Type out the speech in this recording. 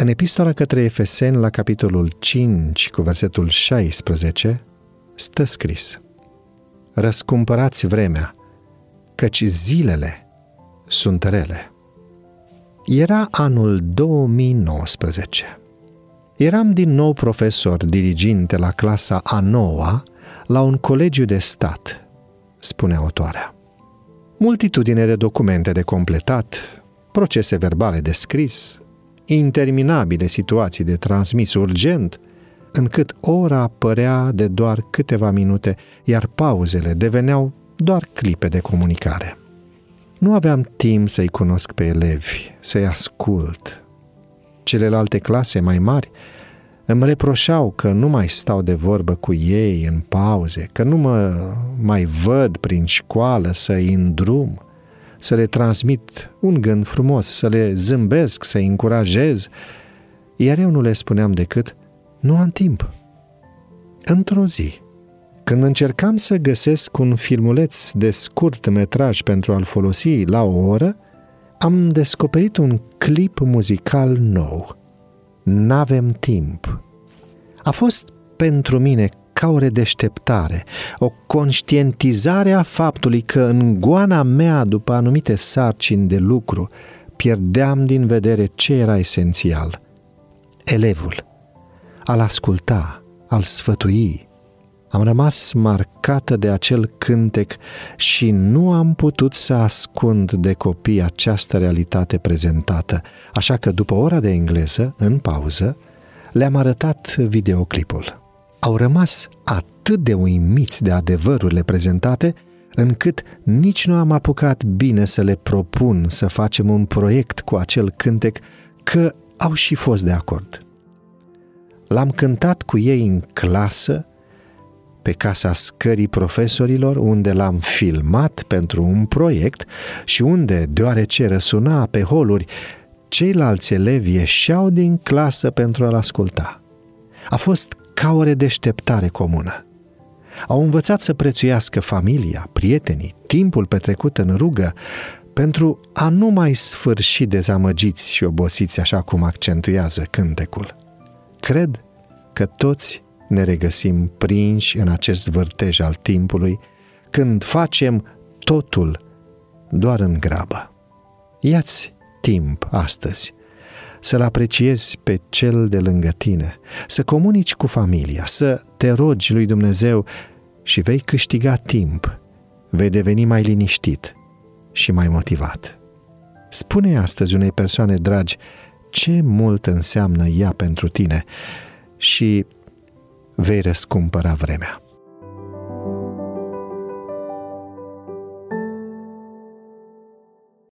În epistola către Efeseni, la capitolul 5, cu versetul 16, stă scris Răscumpărați vremea, căci zilele sunt rele. Era anul 2019. Eram din nou profesor diriginte la clasa a noua la un colegiu de stat, spune autoarea. Multitudine de documente de completat, procese verbale de scris, interminabile situații de transmis urgent, încât ora părea de doar câteva minute, iar pauzele deveneau doar clipe de comunicare. Nu aveam timp să-i cunosc pe elevi, să-i ascult. Celelalte clase mai mari îmi reproșau că nu mai stau de vorbă cu ei în pauze, că nu mă mai văd prin școală să-i îndrum, să le transmit un gând frumos, să le zâmbesc, să-i încurajez, iar eu nu le spuneam decât, nu am timp. Într-o zi, când încercam să găsesc un filmuleț de scurt metraj pentru a-l folosi la o oră, am descoperit un clip muzical nou. N-avem timp. A fost pentru mine ca o redeșteptare, o conștientizare a faptului că în goana mea, după anumite sarcini de lucru, pierdeam din vedere ce era esențial. Elevul, al asculta, al sfătui, am rămas marcată de acel cântec și nu am putut să ascund de copii această realitate prezentată, așa că după ora de engleză, în pauză, le-am arătat videoclipul. Au rămas atât de uimiți de adevărurile prezentate, încât nici nu am apucat bine să le propun să facem un proiect cu acel cântec, că au și fost de acord. L-am cântat cu ei în clasă pe casa scării profesorilor, unde l-am filmat pentru un proiect și unde, deoarece răsuna pe holuri, ceilalți elevi ieșeau din clasă pentru a-l asculta. A fost ca o redeșteptare comună. Au învățat să prețuiască familia, prietenii, timpul petrecut în rugă, pentru a nu mai sfârși dezamăgiți și obosiți așa cum accentuează cântecul. Cred că toți ne regăsim prinși în acest vârtej al timpului, când facem totul doar în grabă. Iați timp astăzi să-l apreciezi pe cel de lângă tine, să comunici cu familia, să te rogi lui Dumnezeu și vei câștiga timp, vei deveni mai liniștit și mai motivat. Spune astăzi unei persoane dragi ce mult înseamnă ea pentru tine și vei răscumpăra vremea.